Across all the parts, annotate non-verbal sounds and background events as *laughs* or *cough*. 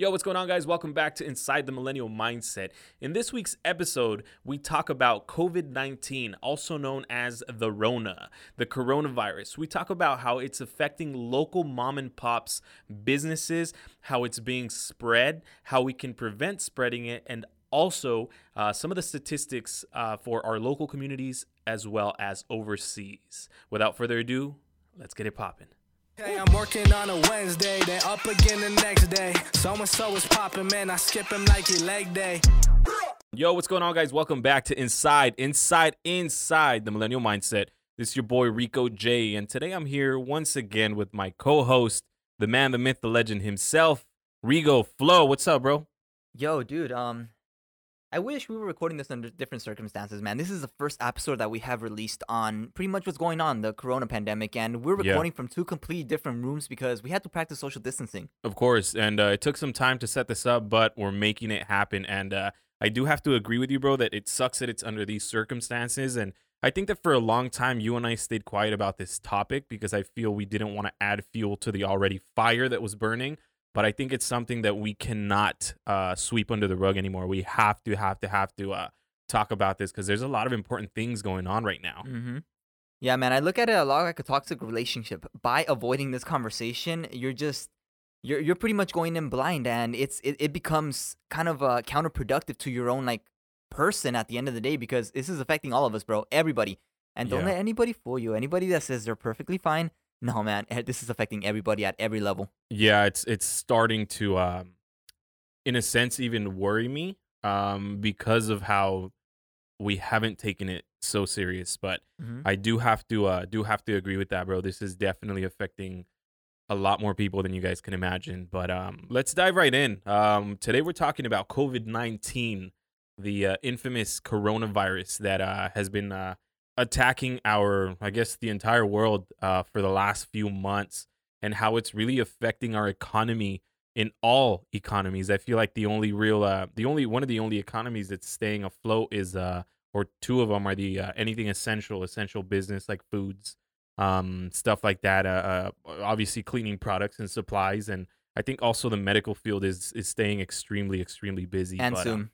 Yo, what's going on, guys? Welcome back to Inside the Millennial Mindset. In this week's episode, we talk about COVID 19, also known as the Rona, the coronavirus. We talk about how it's affecting local mom and pops businesses, how it's being spread, how we can prevent spreading it, and also uh, some of the statistics uh, for our local communities as well as overseas. Without further ado, let's get it popping. Hey, I'm working on a Wednesday, then up again the next day. So and so is popping, man. I skip him like he leg day. Yo, what's going on, guys? Welcome back to Inside, Inside, Inside the Millennial Mindset. This is your boy Rico J, and today I'm here once again with my co-host, the man, the myth, the legend himself, Rigo Flow. What's up, bro? Yo, dude, um, I wish we were recording this under different circumstances, man. This is the first episode that we have released on pretty much what's going on, the corona pandemic, and we're Yeah. recording from two completely different rooms because we had to practice social distancing. Of course, and uh, it took some time to set this up, but we're making it happen. And uh, I do have to agree with you, bro, that it sucks that it's under these circumstances. And I think that for a long time, you and I stayed quiet about this topic because I feel we didn't want to add fuel to the already fire that was burning. But I think it's something that we cannot uh, sweep under the rug anymore. We have to, have to, have to uh, talk about this because there's a lot of important things going on right now. Mm-hmm. Yeah, man, I look at it a lot like a toxic relationship. By avoiding this conversation, you're just you're you're pretty much going in blind, and it's it, it becomes kind of uh, counterproductive to your own like person at the end of the day because this is affecting all of us, bro. Everybody, and don't Yeah. let anybody fool you. Anybody that says they're perfectly fine, no, man, eh, this is affecting everybody at every level. Yeah, it's it's starting to, um, in a sense, even worry me um, because of how we haven't taken it so serious. But Mhm. I do have to uh, do have to agree with that, bro. This is definitely affecting a lot more people than you guys can imagine. But um, let's dive right in. Um, today we're talking about COVID nineteen, the uh, infamous coronavirus that uh, has been uh, attacking our, I guess, the entire world uh, for the last few months, and how it's really affecting our economy in all economies. I feel like the only real, uh, the only one of the only economies that's staying afloat is, uh, or two of them are the uh, anything essential, essential business like foods, um, stuff like that. Uh, uh, obviously cleaning products and supplies, and I think also the medical field is is staying extremely, extremely busy. And but, uh, Zoom,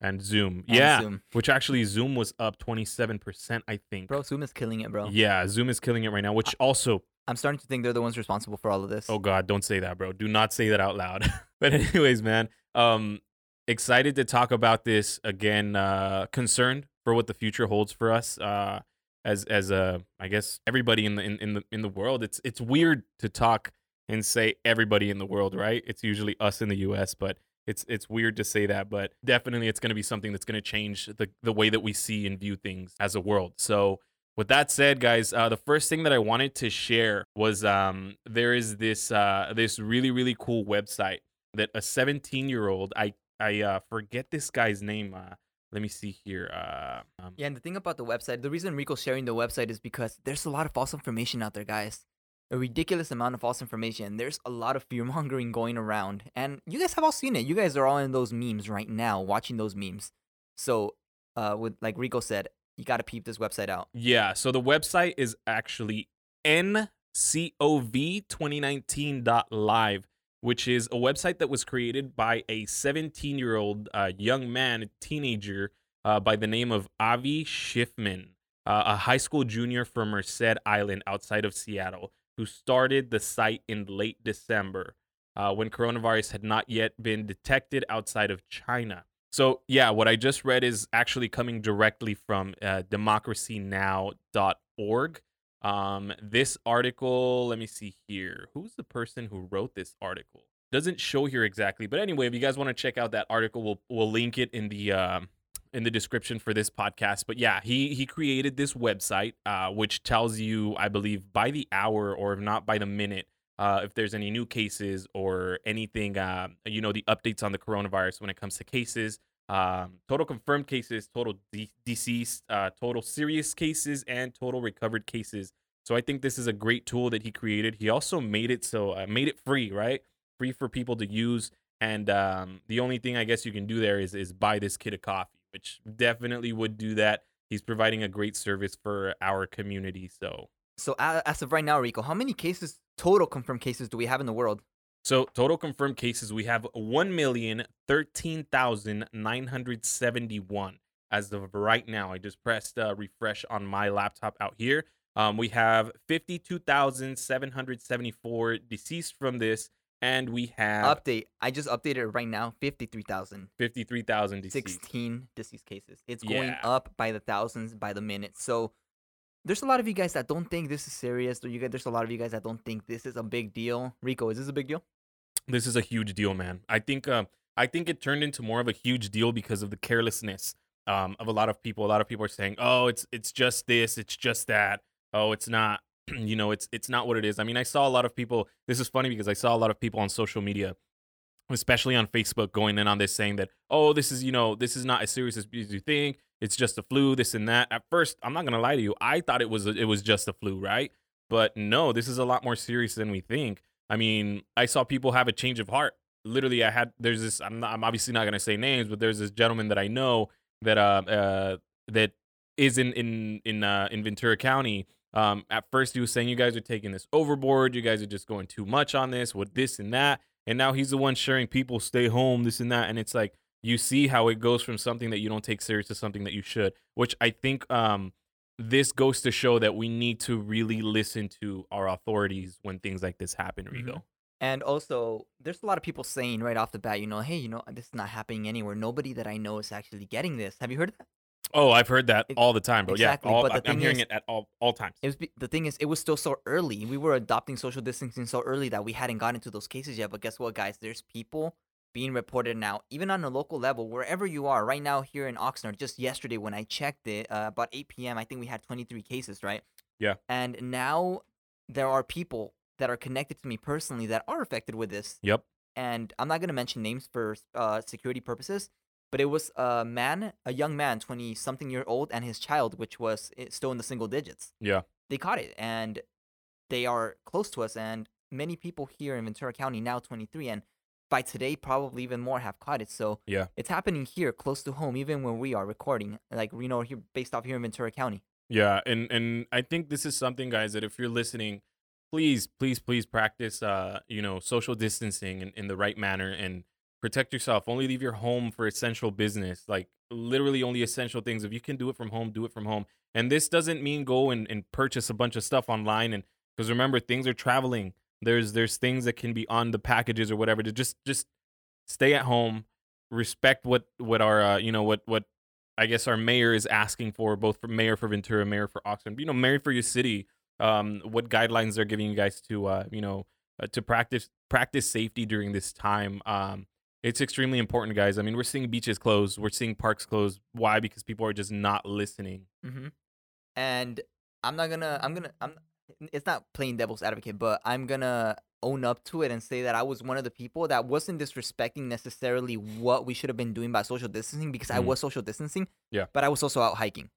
and Zoom, And yeah, Zoom. which actually Zoom was up twenty seven percent, I think. bro, Zoom is killing it, bro. Yeah, Zoom is killing it right now. Which also, I'm starting to think they're the ones responsible for all of this. oh god, don't say that, bro. Do not say that out loud. *laughs* but anyways, man, um, excited to talk about this again. Uh, concerned for what the future holds for us. Uh, as as uh, I guess everybody in the in, in the in the world. It's it's weird to talk and say everybody in the world, right? It's usually us in the U.S., but it's it's weird to say that. But definitely, it's going to be something that's going to change the the way that we see and view things as a world. So with that said, guys, uh, the first thing that I wanted to share was um, there is this uh, this really really cool website that a 17 year old I I uh, forget this guy's name. Uh, let me see here. Uh, um, Yeah, and the thing about the website, the reason Rico's sharing the website is because there's a lot of false information out there, guys. A ridiculous amount of false information. There's a lot of fear mongering going around. And you guys have all seen it. You guys are all in those memes right now, watching those memes. So, uh, with like Rico said, you gotta peep this website out. Yeah, so the website is actually ncov2019.live, which is a website that was created by a 17 year old uh, young man, a teenager, uh, by the name of Avi Schiffman, uh, a high school junior from Mercer Island outside of Seattle, who started the site in late December uh, when coronavirus had not yet been detected outside of China. So, yeah, what I just read is actually coming directly from uh, democracynow.org. Um, this article, let me see here. Who's the person who wrote this article? Doesn't show here exactly, but anyway, if you guys want to check out that article, we'll we'll link it in the um in the description for this podcast. But yeah, he he created this website, uh, which tells you, I believe, by the hour or if not by the minute, uh, if there's any new cases or anything, uh, you know, the updates on the coronavirus when it comes to cases, um, total confirmed cases, total de- deceased, uh, total serious cases, and total recovered cases. So I think this is a great tool that he created. He also made it so uh, made it free, right? Free for people to use. And um, the only thing I guess you can do there is is buy this kid a coffee, which definitely would do that. He's providing a great service for our community. So So as of right now, Rico, how many cases total confirmed cases do we have in the world? So total confirmed cases, we have 1,013,971 as of right now. I just pressed uh, refresh on my laptop out here. Um, we have 52,774 deceased from this, and we have Update. I just updated it right now. Fifty-three thousand. 53,000 deceased. 16 deceased cases. It's going Yeah. up by the thousands by the minute. So there's a lot of you guys that don't think this is serious. Or you guys, there's a lot of you guys that don't think this is a big deal. Rico, is this a big deal? This is a huge deal, man. I think uh, I think it turned into more of a huge deal because of the carelessness um, of a lot of people. A lot of people are saying, "Oh, it's it's just this, it's just that. Oh, it's not." *clears throat* you know, it's it's not what it is. I mean, I saw a lot of people. This is funny because I saw a lot of people on social media, especially on Facebook, going in on this saying that, "Oh, this is you know, this is not as serious as you think. It's just a flu, this and that." At first, I'm not gonna lie to you, I thought it was a, it was just a flu, right? But no, this is a lot more serious than we think. I mean, I saw people have a change of heart. Literally, I had there's this. I'm not, I'm obviously not gonna say names, but there's this gentleman that I know that uh, uh that is in in in uh, in Ventura County. Um, at first he was saying you guys are taking this overboard. You guys are just going too much on this with this and that. And now he's the one sharing people stay home, this and that. And it's like you see how it goes from something that you don't take serious to something that you should. Which I think um this goes to show that we need to really listen to our authorities when things like this happen, Rigo. And also, there's a lot of people saying right off the bat, you know, hey, you know, this is not happening anywhere. Nobody that I know is actually getting this. Have you heard of that? Oh, I've heard that all the time, bro. exactly, Yeah, all, but the I- I'm hearing is- it at all all times. It was the thing is, it was still so early. We were adopting social distancing so early that we hadn't gotten to those cases yet. But guess what, guys? There's people being reported now, even on a local level, wherever you are. Right now, here in Oxnard, just yesterday when I checked it, uh, about 8 p.m., I think we had 23 cases, right? Yeah. And now there are people that are connected to me personally that are affected with this. Yep. And I'm not gonna mention names for uh, security purposes. But it was a man, a young man, 20 something year old, and his child, which was eh, still in the single digits Yeah. they caught it and they are close to us and many people here in ventura county now 23 and by today probably even more have caught it so Yeah. it's happening here close to home even when we are recording like you know here based off here in ventura county Yeah, and and I think this is something, guys, that if you're listening, please, please, please practice, uh, you know, social distancing in, in the right manner and protect yourself. Only leave your home for essential business, like literally only essential things. If you can do it from home, do it from home. And this doesn't mean go and, and purchase a bunch of stuff online. And because remember, things are traveling. There's there's things that can be on the packages or whatever. To just just stay at home, respect what what our uh, you know what what I guess our mayor is asking for, both for mayor for Ventura, mayor for Oxnard, you know, mayor for your city. Um, what guidelines they're giving you guys to, uh, you know, uh, to practice practice safety during this time. Um, it's extremely important, guys. I mean, we're seeing beaches closed, we're seeing parks closed. Why? Because people are just not listening. mm-hmm. and i'm not gonna i'm gonna i'm it's not playing devil's advocate but i'm gonna own up to it and say that i was one of the people that wasn't disrespecting necessarily what we should have been doing by social distancing because i Mhm. was social distancing Yeah. but i was also out hiking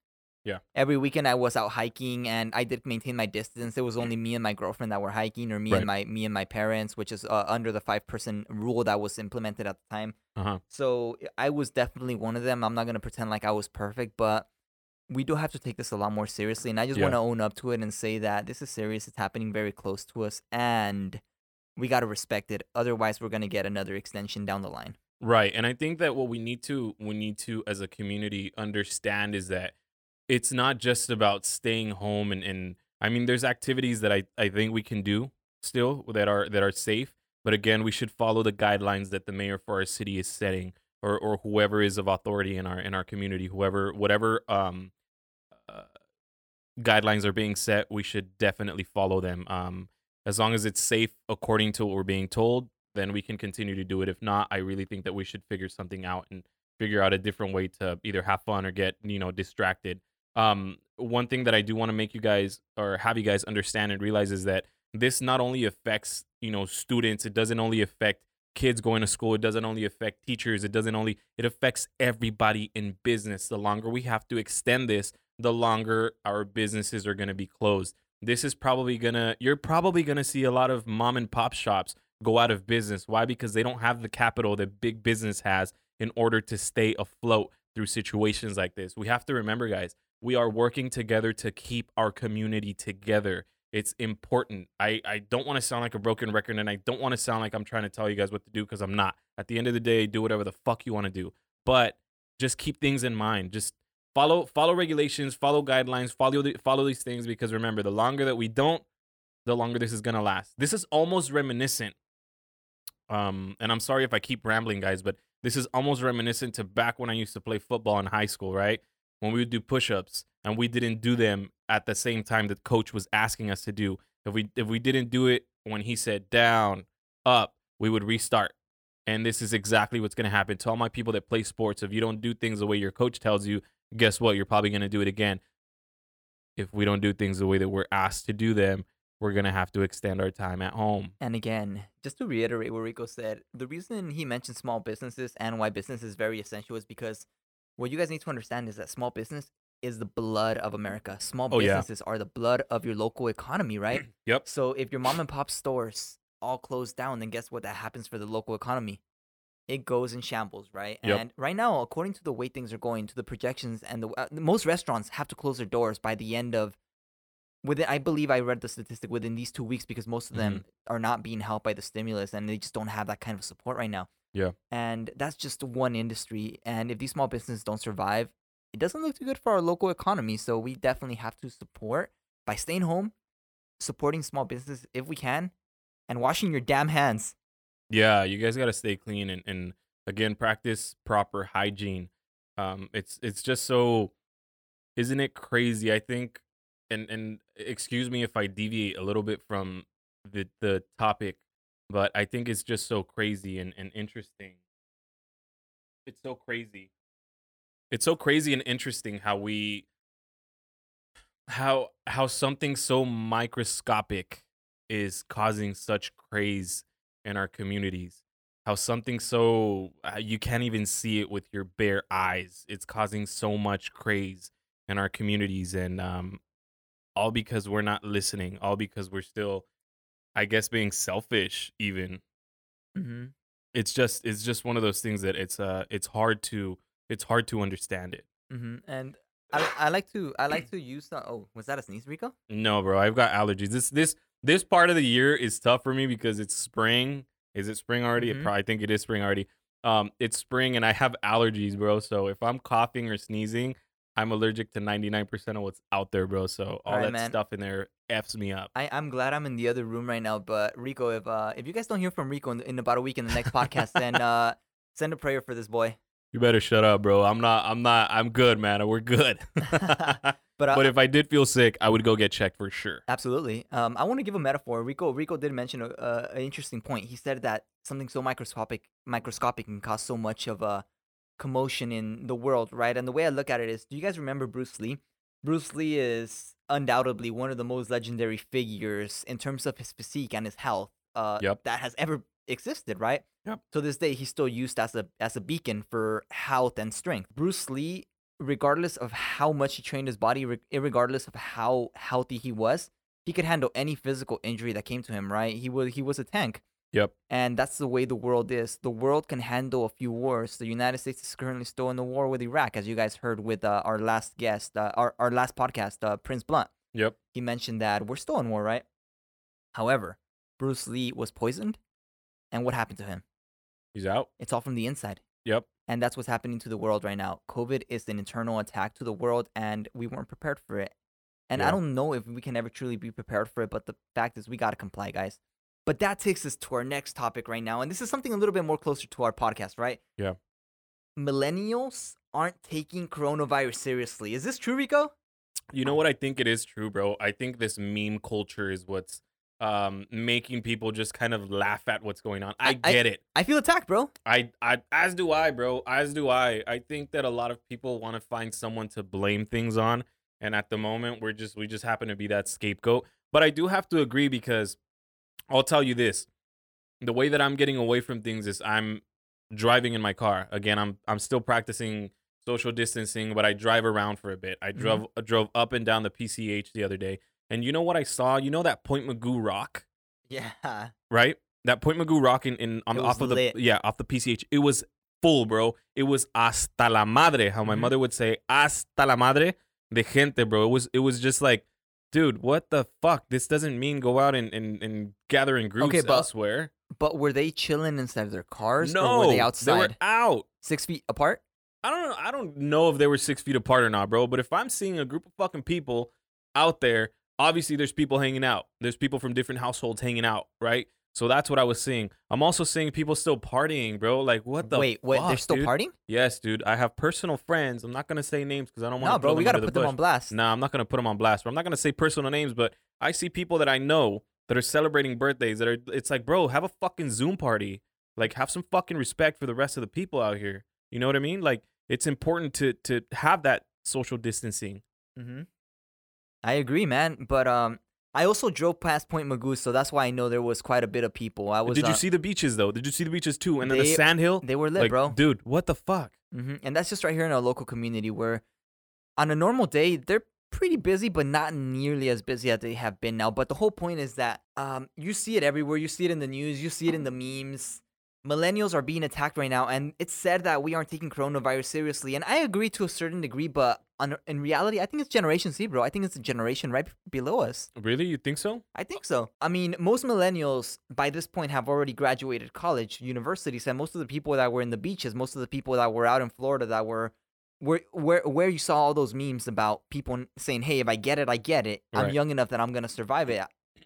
Yeah. every weekend i was out hiking and i did maintain my distance it was only me and my girlfriend that were hiking or me Right. and my me and my parents which is uh, under the five person rule that was implemented at the time Uh huh. so I was definitely one of them. I'm not gonna pretend like I was perfect, but we do have to take this a lot more seriously. And I just Yeah. want to own up to it and say that this is serious. It's happening very close to us, and we gotta respect it. Otherwise, we're gonna get another extension down the line. Right. And I think that what we need to we need to as a community understand is that it's not just about staying home and, and I mean there's activities that I, I think we can do still that are that are safe. But again, we should follow the guidelines that the mayor for our city is setting or, or whoever is of authority in our in our community, whoever whatever um uh, guidelines are being set, we should definitely follow them. Um as long as it's safe according to what we're being told, then we can continue to do it. If not, I really think that we should figure something out and figure out a different way to either have fun or get, you know, distracted. Um, one thing that I do want to make you guys or have you guys understand and realize is that this not only affects, you know, students, it doesn't only affect kids going to school, it doesn't only affect teachers, it doesn't only it affects everybody in business. The longer we have to extend this, the longer our businesses are going to be closed. This is probably gonna you're probably gonna see a lot of mom and pop shops go out of business. Why? Because they don't have the capital that big business has in order to stay afloat through situations like this. We have to remember guys we are working together to keep our community together It's important. I, I don't want to sound like a broken record and I don't want to sound like I'm trying to tell you guys what to do because I'm not. At the end of the day, do whatever the fuck you want to do. But just keep things in mind. Just follow follow regulations, follow guidelines, follow the, follow these things because remember, the longer that we don't, the longer this is gonna last. This is almost reminiscent. Um, and I'm sorry if I keep rambling, guys, but this is almost reminiscent to back when I used to play football in high school, right? When we would do push-ups and we didn't do them at the same time that coach was asking us to do. If we if we didn't do it when he said down, up, we would restart. And this is exactly what's going to happen to all my people that play sports. If you don't do things the way your coach tells you, guess what? You're probably going to do it again. If we don't do things the way that we're asked to do them, we're going to have to extend our time at home. And again, just to reiterate what Rico said, the reason he mentioned small businesses and why business is very essential is because what you guys need to understand is that small business is the blood of America. Small Oh, yeah. businesses are the blood of your local economy, right? *clears throat* Yep. So if your mom and pop stores all close down, then guess what? That happens for the local economy. It goes in shambles, right? Yep. And right now, according to the way things are going, to the projections, and the uh, most restaurants have to close their doors by the end of. Within, I believe I read the statistic within these two weeks because most of them Mm-hmm. are not being helped by the stimulus and they just don't have that kind of support right now. Yeah. And that's just one industry. And if these small businesses don't survive, it doesn't look too good for our local economy. So we definitely have to support by staying home, supporting small businesses if we can, and washing your damn hands. Yeah, you guys got to stay clean and, and again practice proper hygiene. Um, it's it's just so, isn't it crazy? I think, and and excuse me if I deviate a little bit from the the topic, but I think it's just so crazy and, and interesting. It's so crazy. It's so crazy and interesting how we how how something so microscopic is causing such craze in our communities. How something so uh, you can't even see it with your bare eyes. It's causing so much craze in our communities, and um, all because we're not listening. All because we're still, I guess, being selfish. Even Mm-hmm. it's just it's just one of those things that it's uh it's hard to it's hard to understand it. Mm-hmm. And *sighs* I, I like to I like to use the, oh was that a sneeze Rico? No, bro, I've got allergies. This this this part of the year is tough for me because it's spring. Is it spring already? Mhm. It probably I think it is spring already. Um, it's spring and I have allergies, bro. So if I'm coughing or sneezing, I'm allergic to 99% of what's out there, bro. So all Alright, that man. stuff in there f's me up. I, I'm glad I'm in the other room right now, but Rico, if uh if you guys don't hear from Rico in, in about a week in the next podcast, then *laughs* uh send a prayer for this boy. You better shut up, bro. I'm not. I'm not. I'm good, man. We're good. *laughs* *laughs* But, uh, but if I did feel sick, I would go get checked for sure. Absolutely. Um, I want to give a metaphor. Rico Rico did mention a, a, an interesting point. He said that something so microscopic microscopic can cause so much of a commotion in the world, right? And the way I look at it is, do you guys remember Bruce Lee? Bruce Lee is undoubtedly one of the most legendary figures in terms of his physique and his health uh, Yep. that has ever existed, right? Yep. To this day, he's still used as a as a beacon for health and strength. Bruce Lee, regardless of how much he trained his body, re- regardless of how healthy he was, he could handle any physical injury that came to him. Right? He was he was a tank, Yep. and that's the way the world is. The world can handle a few wars. The United States is currently still in the war with Iraq, as you guys heard with uh, our last guest, uh, our our last podcast, uh, Prince Blunt. Yep. He mentioned that we're still in war, right? However, Bruce Lee was poisoned, and what happened to him? He's out. It's all from the inside. Yep. And that's what's happening to the world right now. COVID is an internal attack to the world, and we weren't prepared for it. And I don't know if we can ever truly be prepared for it, but the fact is, we got to comply, guys. But that takes us to our next topic right now. And this is something a little bit more closer to our podcast, right? Yeah. Millennials aren't taking coronavirus seriously. Is this true, Rico? You know what I think it is true, bro. I think this meme culture is what's um making people just kind of laugh at what's going on. I I- I- get it. I feel attacked, bro. I, I as do I, bro. As do I. I think that a lot of people want to find someone to blame things on, and at the moment, we're just we just happen to be that scapegoat. But I do have to agree because I'll tell you this: the way that I'm getting away from things is I'm driving in my car. Again, I'm I'm still practicing social distancing, but I drive around for a bit. I drove drove up and down the PCH the other day, and you know what I saw? You know that Point Mugu rock Yeah. right? That Point Mugu rock in, in on off of the lit. yeah off the PCH. It was full, bro. It was hasta la madre, how my Mhm. mother would say, hasta la madre de gente, bro. It was it was just like dude, what the fuck? This doesn't mean go out and, and, and gather in groups Okay, but elsewhere. But were they chilling inside of their cars no, or were they outside? They were out. six feet apart? I don't know. I don't know if they were six feet apart or not, bro. But if I'm seeing a group of fucking people out there, obviously there's people hanging out. There's people from different households hanging out, right? So that's what I was seeing. I'm also seeing people still partying, bro. Like what the wait, wait, they're still dude? partying? Yes, dude. I have personal friends. I'm not gonna say names because I don't want to. No, bro, we gotta put them on blast. Nah, I'm not gonna put them on blast. But I'm not gonna say personal names, but I see people that I know that are celebrating birthdays. That are. It's like, bro, have a fucking Zoom party. Like, have some fucking respect for the rest of the people out here. You know what I mean? Like, it's important to to have that social distancing. Mm-hmm. I agree, man. But um, I also drove past Point Mugu, so that's why I know there was quite a bit of people. I was. Did you uh, see the beaches though? Did you see the beaches too? And then the sand hill. They were lit, like, bro. dude, what the fuck? hmm And that's just right here in our local community where on a normal day, they're pretty busy, but not nearly as busy as they have been now. But the whole point is that um, you see it everywhere. You see it in the news, you see it in the memes. Millennials are being attacked right now, and it's said that we aren't taking coronavirus seriously. And I agree to a certain degree, but on, in reality, I think it's Generation Z, bro. I think it's the generation right below us. Really? You think so? I think so. I mean, most millennials by this point have already graduated college, universities, and most of the people that were in the beaches, most of the people that were out in Florida that were where where where you saw all those memes about people saying, "Hey, if I get it, I get it. I'm Right. young enough that I'm gonna survive it."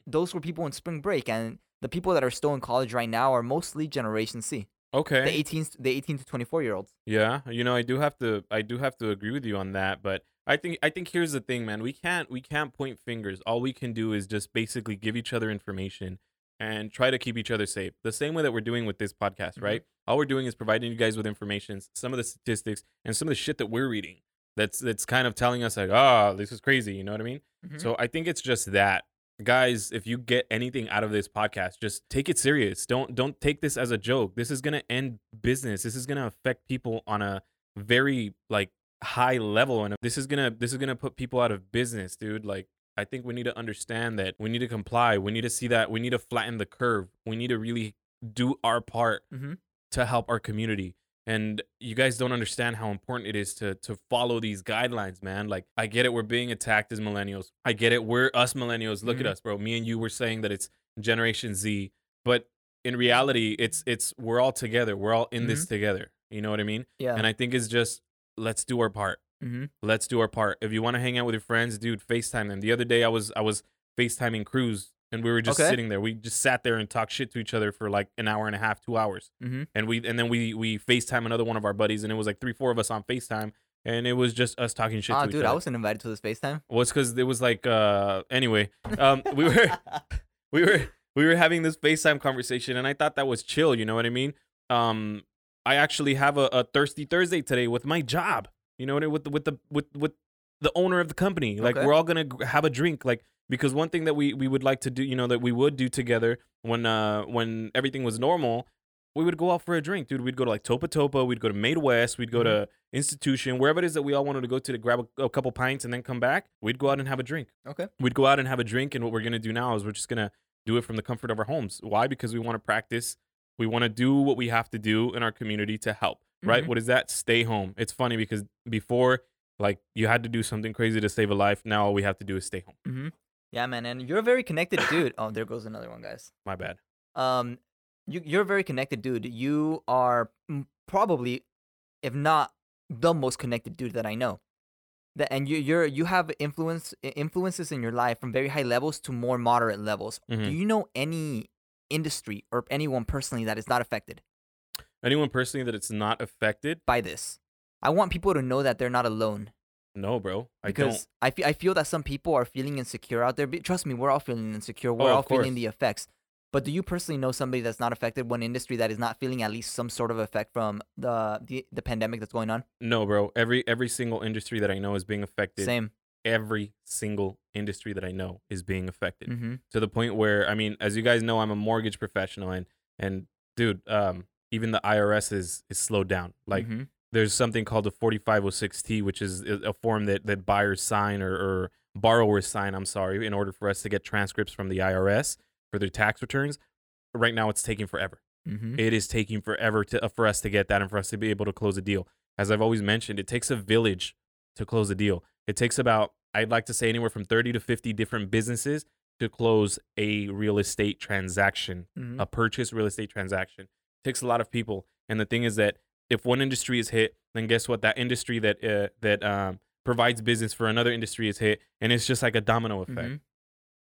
Those were people in spring break, and the people that are still in college right now are mostly Generation Z, Okay. the 18 the 18 to 24 year olds. Yeah, you know, I do have to I do have to agree with you on that, but I think I think here's the thing, man. We can't we can't point fingers. All we can do is just basically give each other information and try to keep each other safe. The same way that we're doing with this podcast, Mhm. right? All we're doing is providing you guys with information, some of the statistics and some of the shit that we're reading. That's that's kind of telling us like, "Ah, this is crazy," you know what I mean? Mhm. So I think it's just that. Guys, if you get anything out of this podcast, just take it serious. Don't don't take this as a joke. This is going to end business. This is going to affect people on a very like high level and this is going to this is going to put people out of business, dude. Like I think we need to understand that we need to comply. We need to see that we need to flatten the curve. We need to really do our part Mhm. to help our community. And you guys don't understand how important it is to to follow these guidelines, man. Like I get it, we're being attacked as millennials. I get it, we're us millennials. Look Mhm. at us, bro. Me and you were saying that it's Generation Z, but in reality, it's it's we're all together. We're all in this together. You know what I mean? Yeah. And I think it's just let's do our part. Mhm. Let's do our part. If you want to hang out with your friends, dude, FaceTime them. The other day I was I was FaceTiming Cruz and we were just Okay. sitting there. We just sat there and talked shit to each other for like an hour and a half, two hours. Mhm. And we and then we we FaceTime another one of our buddies and it was like three, four of us on FaceTime. And it was just us talking shit to each dude, other. I wasn't invited to this FaceTime. Well, it's because it was like uh anyway. Um *laughs* we were *laughs* we were we were having this FaceTime conversation and I thought that was chill, you know what I mean? Um I actually have a, a thirsty Thursday today with my job. You know what I mean? with the with the with with the owner of the company. Like Okay. we're all gonna have a drink. Like because one thing that we we would like to do, you know, that we would do together when uh when everything was normal, we would go out for a drink, dude. We'd go to like Topa Topa, we'd go to Made West, we'd go to Institution, wherever it is that we all wanted to go to to grab a, a couple pints and then come back. We'd go out and have a drink okay. we'd go out and have a drink and what we're to do now is we're just to do it from the comfort of our homes why because we want to practice we want to do what we have to do in our community to help right Mhm. what is that stay home it's funny because before like you had to do something crazy to save a life now all we have to do is stay home Mm-hmm. Yeah, man, and you're a very connected dude. Oh, there goes another one, guys. *laughs* my bad Um, you you're a very connected dude. You are probably, if not the most connected dude that I know. That and you you're you have influence influences in your life from very high levels to more moderate levels. Do Mhm. you know any industry or anyone personally that is not affected anyone personally that it's not affected by this? I want people to know that they're not alone. no bro i don't because I fe- I feel that some people are feeling insecure out there. But trust me, we're all feeling insecure. We're Oh, all feeling the effects. But do you personally know somebody that's not affected? One industry that is not feeling at least some sort of effect from the the, the pandemic that's going on. no bro every every single industry that i know is being affected Same. every single industry that i know is being affected Mm-hmm. to the point where I mean, as you guys know, I'm a mortgage professional, and and dude, um, even the IRS is is slowed down. Like Mhm. There's something called the 4506T, which is a form that that buyers sign or, or borrowers sign. I'm sorry, in order for us to get transcripts from the IRS for their tax returns. Right now, it's taking forever. Mm-hmm. It is taking forever to uh, for us to get that and for us to be able to close a deal. As I've always mentioned, it takes a village to close a deal. It takes about I'd like to say anywhere from 30 to 50 different businesses to close a real estate transaction, Mhm. a purchase real estate transaction. takes a lot of people. And the thing is that if one industry is hit, then guess what? That industry that uh, that um, provides business for another industry is hit, and it's just like a domino effect. Mhm.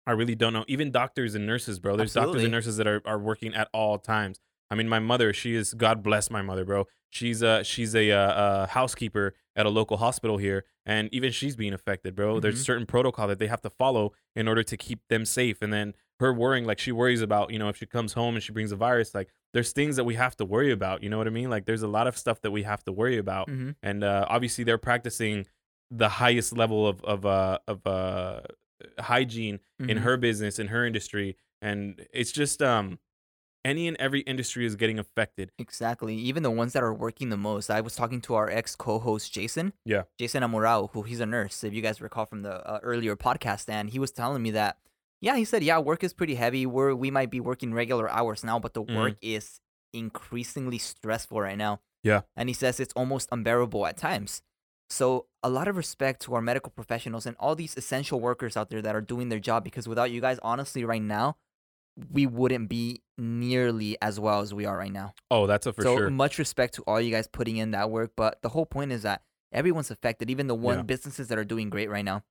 I really don't know. Even doctors and nurses, bro. There's doctors and nurses that are, are working at all times. I mean, my mother, she is God bless my mother, bro. She's a she's a, uh, uh housekeeper at a local hospital here, and even she's being affected, bro. There's Mhm. certain protocol that they have to follow in order to keep them safe. And then her worrying, like she worries about, you know, if she comes home and she brings a virus, like there's things that we have to worry about. You know what I mean? Like there's a lot of stuff that we have to worry about Mhm. and uh, obviously they're practicing the highest level of of uh, of uh, hygiene in Mhm. her business in her industry, and it's just um any and every industry is getting affected. Exactly. Even the ones that are working the most. I was talking to our ex co-host Jason. Yeah. Jason Amorao, who he's a nurse, if you guys recall from the uh, earlier podcast, and he was telling me that, yeah, he said, yeah, work is pretty heavy. We're we might be working regular hours now, but the Mhm. work is increasingly stressful right now. Yeah. And he says it's almost unbearable at times. So a lot of respect to our medical professionals and all these essential workers out there that are doing their job because without you guys, honestly, right now, we wouldn't be nearly as well as we are right now Oh, that's a for so sure. much respect to all you guys putting in that work. But the whole point is that everyone's affected, even the one Yeah. businesses that are doing great right now.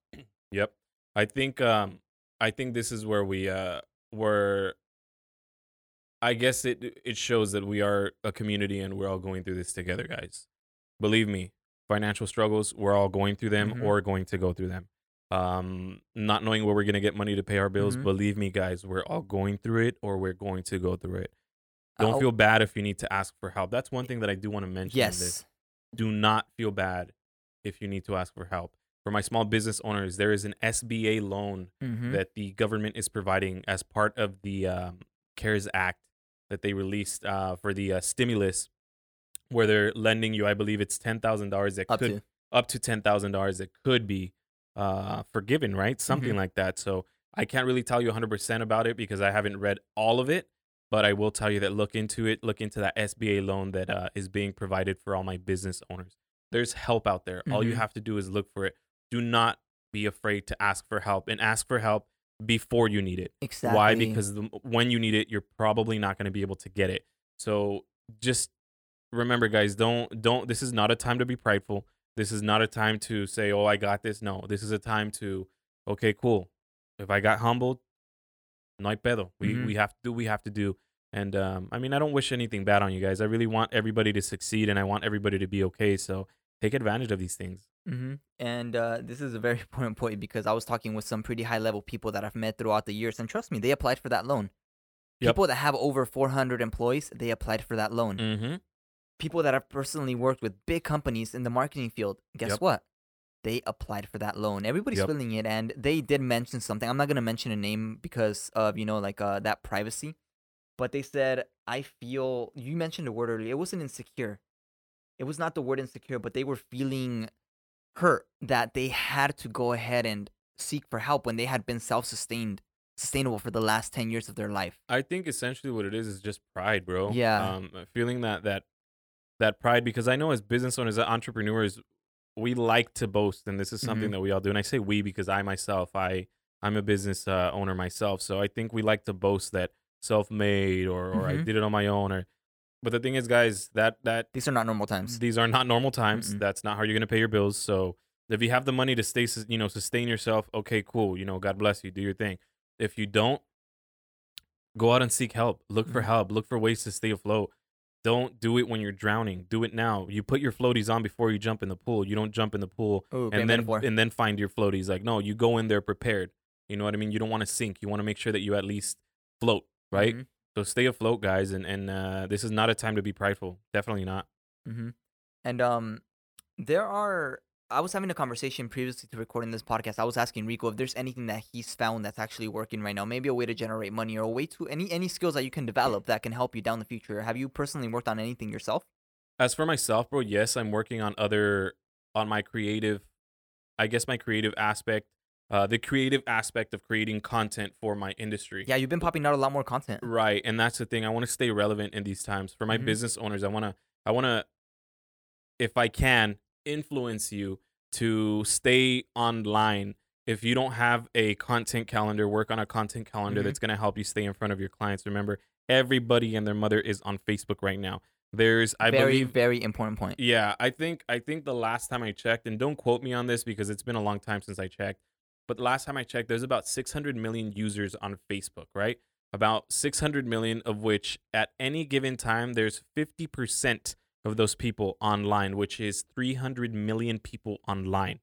Yep. I think um I think this is where we uh where I guess it it shows that we are a community and we're all going through this together, guys. Believe me, financial struggles, we're all going through them Mhm. or going to go through them. Um not knowing where we're going to get money to pay our bills, Mhm. believe me, guys, we're all going through it or we're going to go through it. Don't Uh, feel bad if you need to ask for help. That's one thing that I do want to mention in this Yes. do not feel bad if you need to ask for help. For my small business owners, there is an SBA loan Mm-hmm. that the government is providing as part of the um, CARES Act that they released uh, for the uh, stimulus, where they're lending you, I believe it's ten thousand dollars that Up could to. up to ten thousand dollars that could be uh, forgiven, right? Something Mhm. like that. So I can't really tell you 100% about it because I haven't read all of it, but I will tell you that look into it. Look into that SBA loan that uh, is being provided for all my business owners. There's help out there. All you Mhm. have to do is look for it. Do not be afraid to ask for help and ask for help before you need it. Exactly. Why? Because the, when you need it, you're probably not going to be able to get it. So just remember, guys, don't don't. This is not a time to be prideful. This is not a time to say, "Oh, I got this." No, this is a time to, okay, cool. If I got humbled, no hay pedo. We Mhm. we have to do we have to do. And um, I mean, I don't wish anything bad on you guys. I really want everybody to succeed, and I want everybody to be okay. So take advantage of these things. Mm-hmm. And uh, this is a very *laughs* important point because I was talking with some pretty high level people that I've met throughout the years, and trust me, they applied for that loan. Yep. People that have over 400 employees, they applied for that loan. Mm-hmm. People that have personally worked with big companies in the marketing field, guess Yep. what? They applied for that loan. Everybody's Yep. filling it, and they did mention something. I'm not gonna mention a name because of you know like uh, that privacy, but they said I feel. You mentioned a word earlier. It wasn't insecure. It was not the word insecure, but they were feeling hurt that they had to go ahead and seek for help when they had been self-sustained, sustainable for the last ten years of their life. I think essentially what it is is just pride, bro. Yeah. Um, feeling that that that pride because I know as business owners, as entrepreneurs, we like to boast, and this is something Mhm. that we all do. And I say we because I myself, I I'm a business uh, owner myself, so I think we like to boast that self-made or or I Mhm. did it on my own. Or, but the thing is, guys, that that These are not normal times. these are not normal times. Mm-mm. That's not how you're gonna pay your bills. So if you have the money to stay, you know, sustain yourself, okay, cool. You know, God bless you. Do your thing. If you don't, go out and seek help. Look for Mhm. help. Look for ways to stay afloat. Don't do it when you're drowning. Do it now. You put your floaties on before you jump in the pool. You don't jump in the pool Ooh, and then metaphor. and then find your floaties. Like no, you go in there prepared. You know what I mean? You don't want to sink. You want to make sure that you at least float, right? Mhm. So stay afloat, guys. And and uh, this is not a time to be prideful. Definitely not. Mm-hmm. And um, there are. I was having a conversation previously to recording this podcast. I was asking Rico if there's anything that he's found that's actually working right now. Maybe a way to generate money or a way to any any skills that you can develop that can help you down the future. Have you personally worked on anything yourself? As for myself, bro, yes, I'm working on other on my creative, I guess my creative aspect, uh, the creative aspect of creating content for my industry. Yeah, you've been popping out a lot more content. Right, and that's the thing. I want to stay relevant in these times. For my Mhm. business owners, I want to I want to if I can influence you to stay online. If you don't have a content calendar, work on a content calendar Mhm. that's going to help you stay in front of your clients. Remember, everybody and their mother is on Facebook right now. There's, I very, believe, very important point. yeah, I think I think the last time I checked, and don't quote me on this because it's been a long time since I checked, but last time I checked, there's about 600 million users on Facebook, right? About 600 million of which at any given time there's 50% of those people online, which is 300 million people online,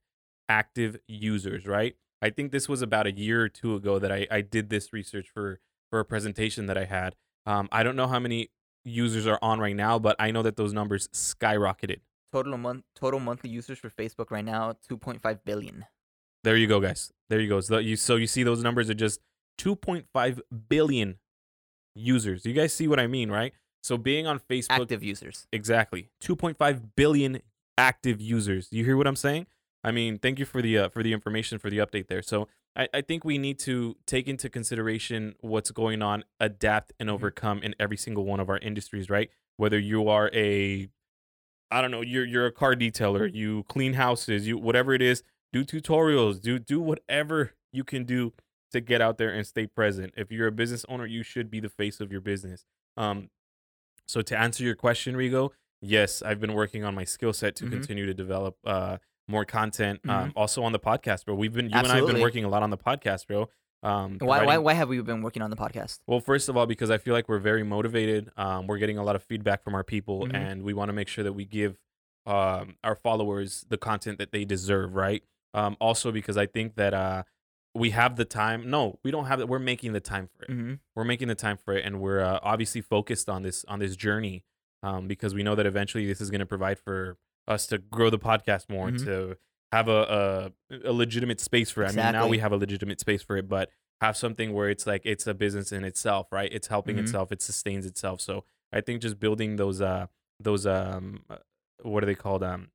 active users, right? I think this was about a year or two ago that I, I did this research for for a presentation that I had. Um, I don't know how many users are on right now, but I know that those numbers skyrocketed. Total month, total monthly users for Facebook right now, 2.5 billion. There you go, guys. There you go. So you so you see those numbers are just 2.5 billion users. You guys see what I mean, right? So being on Facebook, Active users. exactly 2.5 billion active users. You hear what I'm saying? I mean, thank you for the uh, for the information for the update there. So I, I think we need to take into consideration what's going on, adapt and Mhm. overcome in every single one of our industries, right? Whether you are a I don't know, you're you're a car detailer, you clean houses, you whatever it is, do tutorials, do do whatever you can do to get out there and stay present. If you're a business owner, you should be the face of your business. Um so to answer your question, Rigo, yes, I've been working on my skill set to Mhm. continue to develop uh more content. Um Mhm. also on the podcast, bro. We've been you and I have been working a lot on the podcast, bro. Um Why, why, why have we been working on the podcast? well, first of all, because I feel like we're very motivated. Um, we're getting a lot of feedback from our people, Mhm. and we want to make sure that we give um, our followers the content that they deserve, right? Um, also, because I think that uh, we have the time. No, we don't have it. We're making the time for it. hmm We're making the time for it, and we're uh, obviously focused on this on this journey um, because we know that eventually this is going to provide for us to grow the podcast more, Mhm. to have a, a a legitimate space for it. I mean, now we have a legitimate space for it, but have something where it's like it's a business in itself, right? It's helping Mhm. itself, it sustains itself. So I think just building those uh those um uh, what are they called um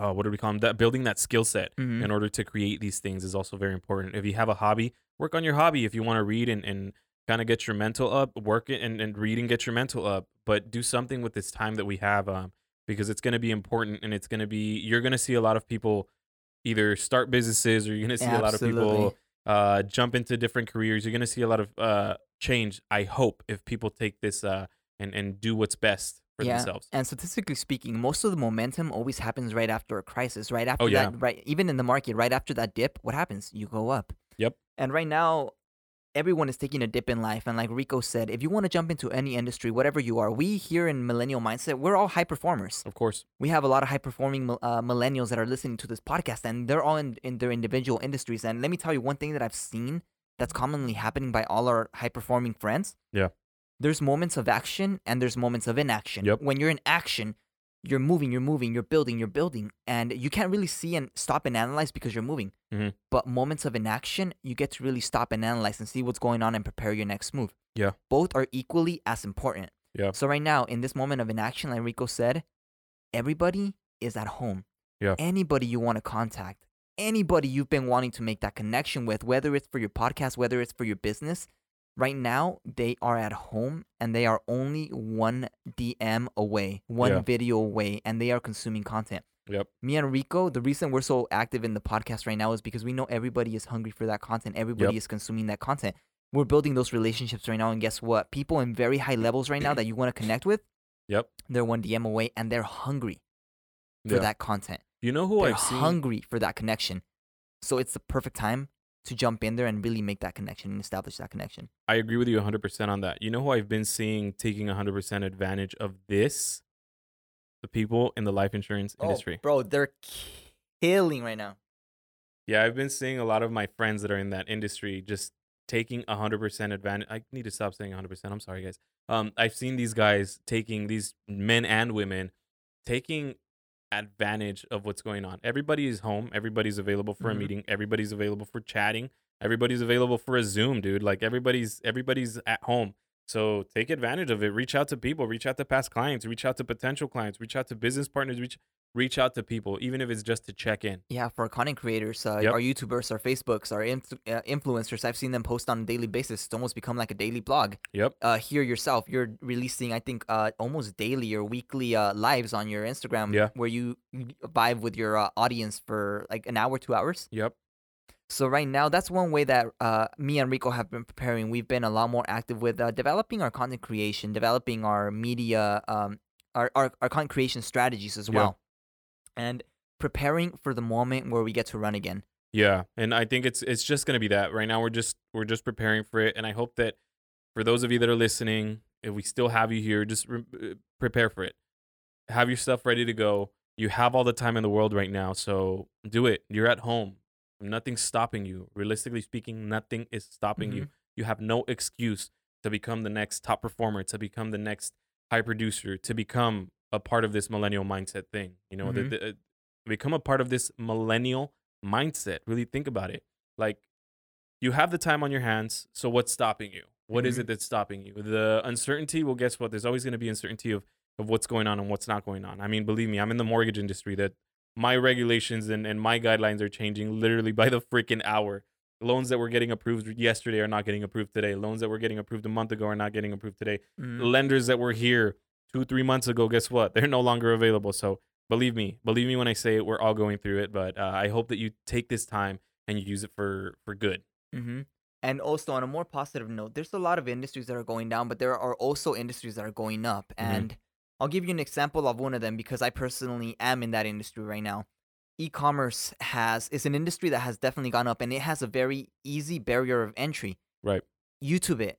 uh, what do we call them? That building that skill set hmm in order to create these things is also very important. If you have a hobby, work on your hobby. If you want to read and, and kind of get your mental up, work it and, and read and get your mental up. But do something with this time that we have um, because it's going to be important and it's going to be, you're going to see a lot of people either start businesses or you're going to see a lot of people uh, jump into different careers. You're going to see a lot of uh, change, I hope, if people take this uh, and, and do what's best for Yeah, themselves. And statistically speaking, most of the momentum always happens right after a crisis, right after Oh, yeah. that, right? Even in the market, right after that dip, what happens? You go up. Yep. And right now, everyone is taking a dip in life. And like Rico said, if you want to jump into any industry, whatever you are, we here in Millennial Mindset, we're all high performers. Of course. We have a lot of high performing uh, millennials that are listening to this podcast, and they're all in, in their individual industries. And let me tell you one thing that I've seen that's commonly happening by all our high performing friends. Yeah. There's moments of action and there's moments of inaction. Yep. When you're in action, you're moving, you're moving, you're building, you're building, and you can't really see and stop and analyze because you're moving. Mhm. But moments of inaction, you get to really stop and analyze and see what's going on and prepare your next move. Yeah. Both are equally as important. Yeah. So right now, in this moment of inaction, like Rico said, everybody is at home. Yeah. Anybody you want to contact, anybody you've been wanting to make that connection with, whether it's for your podcast, whether it's for your business, right now they are at home and they are only one DM away, one Yeah. video away, and they are consuming content. Yep. Me and Rico, the reason we're so active in the podcast right now is because we know everybody is hungry for that content. Everybody is consuming that content. We're building those relationships right now, and guess what? People in very high levels right now that you want to connect with, Yep. they're one DM away, and they're hungry for Yeah. that content. You know who they're I've seen? hungry for that connection. So it's the perfect time to jump in there and really make that connection and establish that connection. I agree with you 100% on that. You know who I've been seeing taking 100% advantage of this? The people in the life insurance industry. Oh, bro, they're killing right now. Yeah, I've been seeing a lot of my friends that are in that industry just taking 100% advantage. I need to stop saying 100%. I'm sorry, guys. Um, I've seen these guys taking, these men and women, taking advantage of what's going on. Everybody is home. Everybody's available for Mhm. a meeting. Everybody's available for chatting. Everybody's available for a Zoom, dude. Like everybody's everybody's at home. So take advantage of it. Reach out to people. Reach out to past clients. Reach out to potential clients. Reach out to business partners. Reach reach out to people, even if it's just to check in. Yeah, for content creators, uh, Yep. our YouTubers, our Facebooks, our inf- uh, influencers, I've seen them post on a daily basis. It's almost become like a daily blog. Yep. Uh, here yourself, you're releasing, I think, uh, almost daily or weekly uh, lives on your Instagram, Yeah. where you vibe with your uh, audience for like an hour, two hours. Yep. So right now, that's one way that uh, me and Rico have been preparing. We've been a lot more active with uh, developing our content creation, developing our media, um, our, our our content creation strategies as Yeah. well, and preparing for the moment where we get to run again. Yeah, and I think it's it's just gonna be that. Right now, we're just we're just preparing for it, and I hope that for those of you that are listening, if we still have you here, just re- uh, prepare for it. Have your stuff ready to go. You have all the time in the world right now, so do it. You're at home. Nothing's stopping you. Realistically speaking, nothing is stopping you. You have no excuse to become the next top performer, to become the next high producer, to become a part of this millennial mindset thing. You know, the- Mhm. the, uh, become a part of this millennial mindset. Really think about it. Like you have the time on your hands, so what's stopping you? What is Mhm. it that's stopping you? The uncertainty, well guess what? There's always going to be uncertainty of of what's going on and what's not going on. I mean, believe me, I'm in the mortgage industry that my regulations and, and my guidelines are changing literally by the freaking hour. Loans that were getting approved yesterday are not getting approved today. Loans that were getting approved a month ago are not getting approved today. Mhm. Lenders that were here two, three months ago, guess what? *laughs* They're no longer available. So believe me, believe me when I say it, we're all going through it. But uh, I hope that you take this time and you use it for for good. Mm-hmm. And also, on a more positive note, there's a lot of industries that are going down, but there are also industries that are going up. Mhm. And I'll give you an example of one of them because I personally am in that industry right now. E-commerce has is an industry that has definitely gone up, and it has a very easy barrier of entry. Right. YouTube it.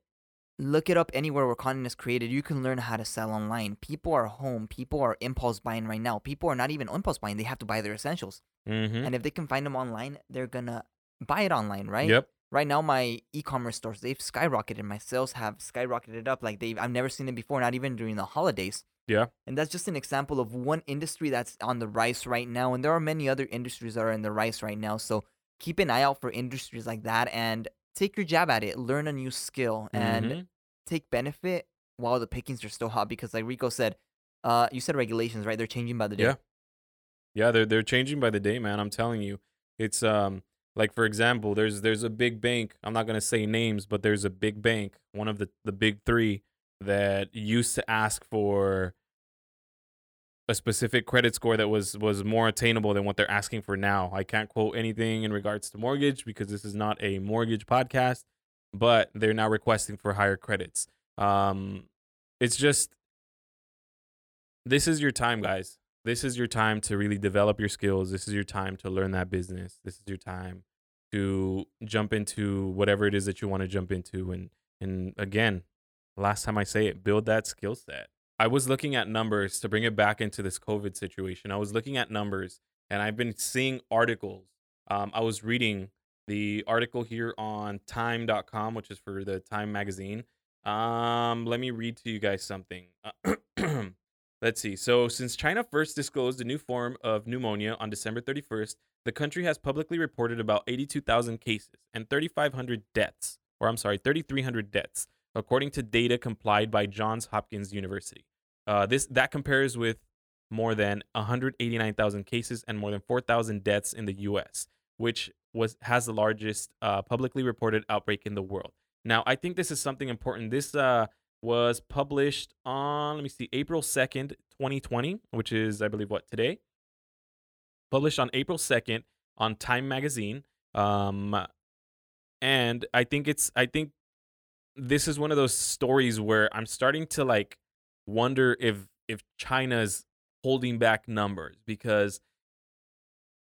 Look it up anywhere where content is created. You can learn how to sell online. People are home. People are impulse buying right now. People are not even impulse buying. They have to buy their essentials. Mm-hmm. And if they can find them online, they're gonna buy it online, right? Yep. Right now my e-commerce stores they've skyrocketed my sales have skyrocketed up like they've i've never seen it before not even during the holidays Yeah. and that's just an example of one industry that's on the rise right now and there are many other industries that are in the rise right now so keep an eye out for industries like that and take your jab at it learn a new skill and Mhm. take benefit while the pickings are still hot because like rico said uh you said regulations right they're changing by the day Yeah. Yeah, they're they're changing by the day, man. I'm telling you. It's um like for example, there's there's a big bank. I'm not gonna say names, but there's a big bank, one of the the big three, that used to ask for a specific credit score that was was more attainable than what they're asking for now. I can't quote anything in regards to mortgage because this is not a mortgage podcast, but they're now requesting for higher credits. Um, it's just this is your time, guys this is your time to really develop your skills. This is your time to learn that business. This is your time to jump into whatever it is that you want to jump into. And and again, last time I say it, build that skill set. I was looking at numbers to bring it back into this COVID situation. I was looking at numbers and I've been seeing articles. Um, I was reading the article here on time.com, which is for the Time magazine. Um, let me read to you guys something. *clears throat* Let's see. So, since China first disclosed a new form of pneumonia on December 31st, the country has publicly reported about 82,000 cases and 3,500 deaths, or I'm sorry, 3,300 deaths, according to data complied by Johns Hopkins University. Uh, this that compares with more than 189,000 cases and more than 4,000 deaths in the U.S., which was has the largest uh, publicly reported outbreak in the world. Now, I think this is something important. This uh, was published on, let me see, April 2nd, 2020, which is, I believe, what, today? Published on April 2nd on Time Magazine. Um, and I think it's, I think this is one of those stories where I'm starting to like wonder if, if China's holding back numbers because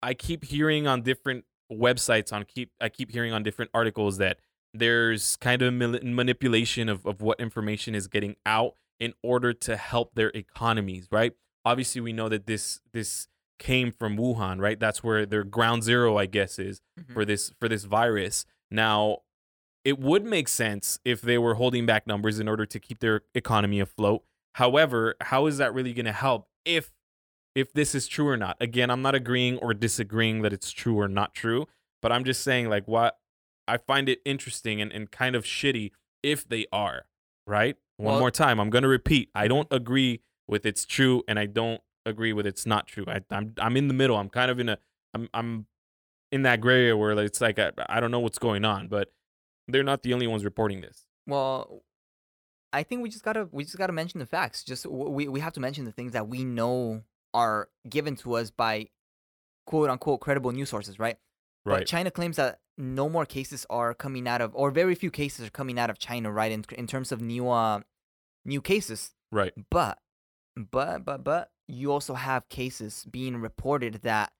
I keep hearing on different websites on keep I keep hearing on different articles that there's kind of manipulation of, of what information is getting out in order to help their economies, right? Obviously, we know that this this came from Wuhan, right? That's where their ground zero, I guess, is Mhm. for this for this virus. Now, it would make sense if they were holding back numbers in order to keep their economy afloat. However, how is that really going to help if if this is true or not? Again, I'm not agreeing or disagreeing that it's true or not true, but I'm just saying like what I find it interesting and, and kind of shitty if they are, right? One Well- more time. I'm going to repeat. I don't agree with it's true and I don't agree with it's not true. I, I'm I'm in the middle. I'm kind of in a I'm I'm in that gray area where it's like I, I don't know what's going on, but they're not the only ones reporting this. Well, I think we just gotta we just gotta mention the facts. Just we we have to mention the things that we know are given to us by quote unquote credible news sources, right? But Right. China claims that no more cases are coming out of, or very few cases are coming out of China, right? In in terms of new uh new cases, Right. but but but but you also have cases being reported that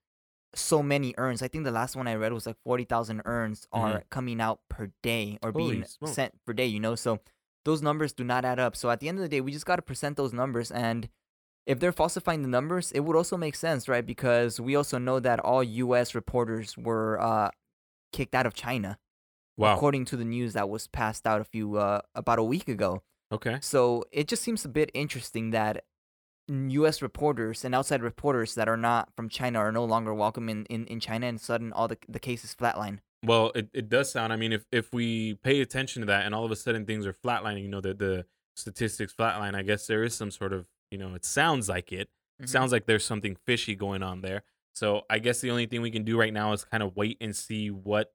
so many urns. I think the last one I read was like forty thousand urns are coming out per day or Mm-hmm. Holy being smokes. sent per day. You know, so those numbers do not add up. So at the end of the day, we just got to present those numbers and. If they're falsifying the numbers, it would also make sense, right? Because we also know that all U.S. reporters were uh, kicked out of China, Wow. according to the news that was passed out a few uh, about a week ago. Okay. So it just seems a bit interesting that U.S. reporters and outside reporters that are not from China are no longer welcome in, in, in China, and sudden all the the cases flatline. Well, it, it does sound. I mean, if if we pay attention to that, and all of a sudden things are flatlining, you know, the the statistics flatline. I guess there is some sort of, you know, it sounds like it. Mhm. Sounds like there's something fishy going on there. So I guess the only thing we can do right now is kind of wait and see what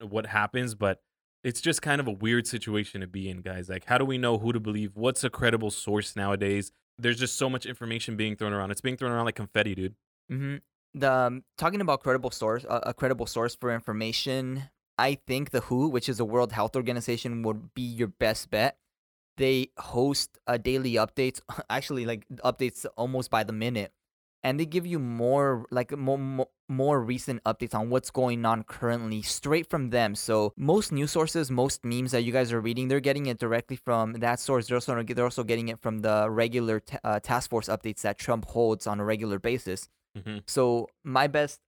what happens. But it's just kind of a weird situation to be in, guys. Like, how do we know who to believe? What's a credible source nowadays? There's just so much information being thrown around. It's being thrown around like confetti, dude. Mm-hmm. The um, talking about credible source, uh, a credible source for information. I think the WHO, which is the World Health Organization, would be your best bet. They host uh, daily updates, *laughs* actually like updates almost by the minute, and they give you more like more, more more recent updates on what's going on currently straight from them. So most news sources, most memes that you guys are reading, they're getting it directly from that source. They're also they're also getting it from the regular t- uh, task force updates that Trump holds on a regular basis. hmm So my best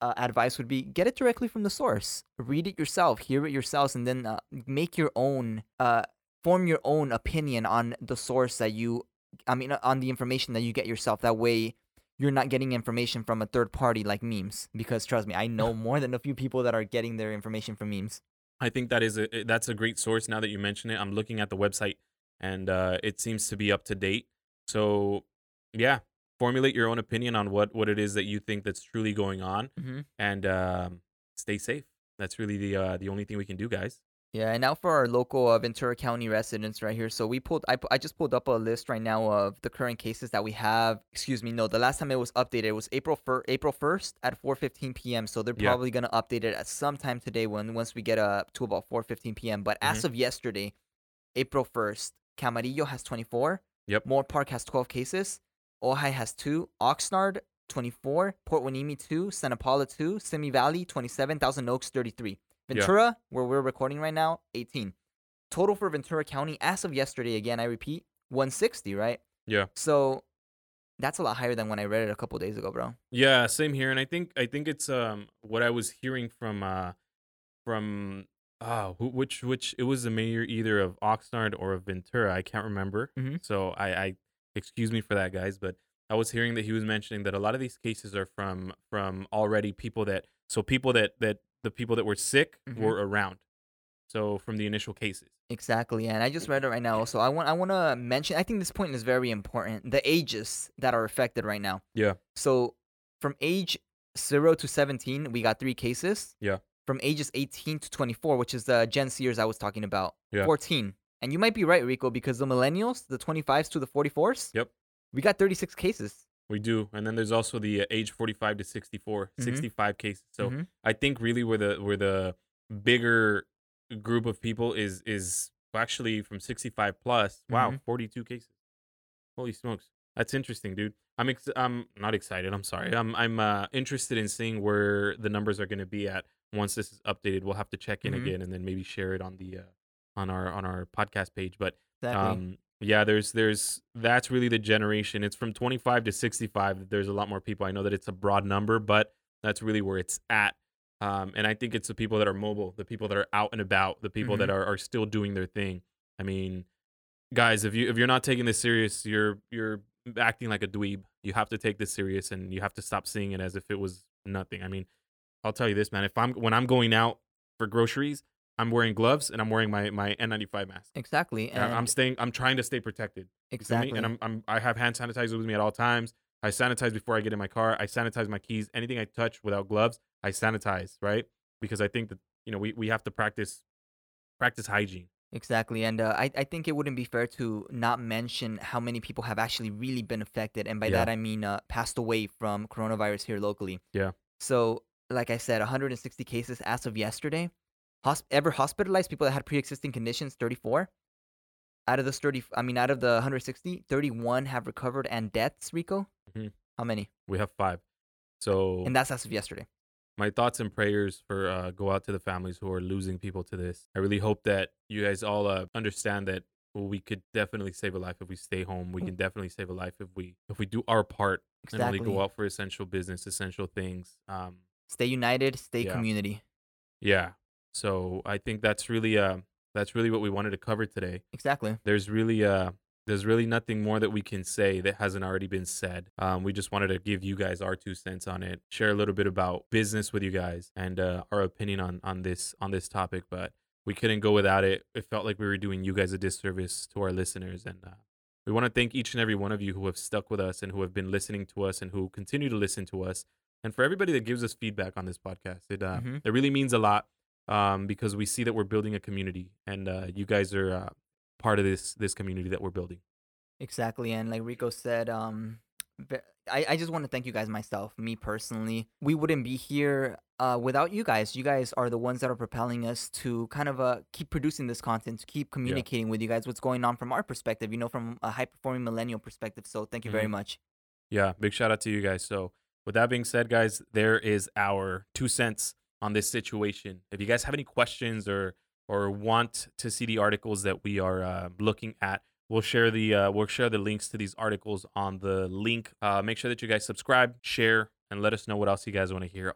uh, advice would be get it directly from the source. Read it yourself, hear it yourselves, and then uh, make your own, uh, form your own opinion on the source that you, I mean, uh, on the information that you get yourself. That way, you're not getting information from a third party like memes. Because trust me, I know *laughs* more than a few people that are getting their information from memes. I think that is a that's a great source. Now that you mention it, I'm looking at the website, and uh, it seems to be up to date. So, yeah, formulate your own opinion on what what it is that you think that's truly going on, Mm-hmm. and um, stay safe. That's really the uh, the only thing we can do, guys. Yeah, and now for our local uh, Ventura County residents right here. So we pulled, I, I just pulled up a list right now of the current cases that we have. Excuse me, no, the last time it was updated it was April fir- April first at 4:15 p.m. So they're Yeah. probably gonna update it at some time today when once we get uh, to about 4:15 p.m. But Mm-hmm. as of yesterday, April 1st, Camarillo has 24. Yep. Moorpark has 12 cases. Ojai has two. Oxnard 24. Port Hueneme 2. Santa Paula 2. Simi Valley 27. Thousand Oaks 33. Yeah. Ventura, where we're recording right now, 18. Total for Ventura County as of yesterday, again, I repeat, 160, right? Yeah. So that's a lot higher than when I read it a couple days ago, bro. Yeah, same here. And I think I think it's um what I was hearing from uh from uh who, which which it was the mayor either of Oxnard or of Ventura. I can't remember. Mhm. So I I excuse me for that, guys, but I was hearing that he was mentioning that a lot of these cases are from from already people that so people that that the people that were sick Mhm. were around. So from the initial cases. Exactly, and I just read it right now. So I want I want to mention. I think this point is very important. The ages that are affected right now. Yeah. So from age zero to seventeen, we got three cases. Yeah. From ages eighteen to twenty-four, which is the Gen Zers I was talking about, Yeah. fourteen. And you might be right, Rico, because the millennials, the twenty-fives to the forty-fours. Yep. We got thirty-six cases. We do. And then there's also the uh, age 45 to 64, Mhm. 65 cases. So Mhm. I think really where the where the bigger group of people is is actually from 65 plus. Wow, Mhm. 42 cases. Holy smokes. That's interesting, dude. I'm ex- I'm not excited. I'm sorry. I'm I'm uh, interested in seeing where the numbers are going to be at once this is updated. We'll have to check in Mhm. again and then maybe share it on the uh, on our on our podcast page. But Exactly. um, yeah, there's there's that's really the generation. It's from 25 to 65. There's a lot more people. I know that it's a broad number, but that's really where it's at. Um, and I think it's the people that are mobile, the people that are out and about, the people that are, are still doing their thing. I mean, guys, if you if you're not taking this serious, you're you're acting like a dweeb. You have to take this serious, and you have to stop seeing it as if it was nothing. I mean, I'll tell you this, man. If I'm when I'm going out for groceries, I'm wearing gloves and I'm wearing my my N95 mask. Exactly. And And I'm staying. I'm trying to stay protected. You feel me? exactly. And I'm, I'm I have hand sanitizer with me at all times. I sanitize before I get in my car. I sanitize my keys. Anything I touch without gloves, I sanitize, right? Because I think that you know we, we have to practice practice hygiene. Exactly, and uh, I I think it wouldn't be fair to not mention how many people have actually really been affected, and by Yeah. that I mean uh, passed away from coronavirus here locally. Yeah. So, like I said, 160 cases as of yesterday. Hosp- ever hospitalized people that had pre-existing conditions, 34. Out of those 30, I mean, out of the 160, 31 have recovered, and deaths, Rico. Mhm. How many? We have five. So And that's as of yesterday. my thoughts and prayers for uh, go out to the families who are losing people to this. I really hope that you guys all uh, understand that we could definitely save a life if we stay home. We can definitely save a life if we if we do our part and Exactly. really go out for essential business, essential things. Um, Stay united. Stay Yeah. community. yeah. So I think that's really uh that's really what we wanted to cover today. Exactly. There's really uh there's really nothing more that we can say that hasn't already been said. Um, we just wanted to give you guys our two cents on it, share a little bit about business with you guys and uh, our opinion on on this on this topic. But we couldn't go without it. It felt like we were doing you guys a disservice to our listeners, and uh, we want to thank each and every one of you who have stuck with us and who have been listening to us and who continue to listen to us, and for everybody that gives us feedback on this podcast. It uh, Mhm. it really means a lot um, because we see that we're building a community, and uh, you guys are uh, part of this this community that we're building. Exactly, and like Rico said, um, I I just want to thank you guys myself, me personally. We wouldn't be here uh without you guys. You guys are the ones that are propelling us to kind of uh keep producing this content, to keep communicating with you guys what's going on from our perspective. You know, from a high performing millennial perspective. So thank you very Mhm. much. Yeah, big shout out to you guys. So, with that being said, guys, there is our two cents on this situation. If you guys have any questions or or want to see the articles that we are uh, looking at, we'll share the uh, we'll share the links to these articles on the link. Uh, make sure that you guys subscribe, share, and let us know what else you guys want to hear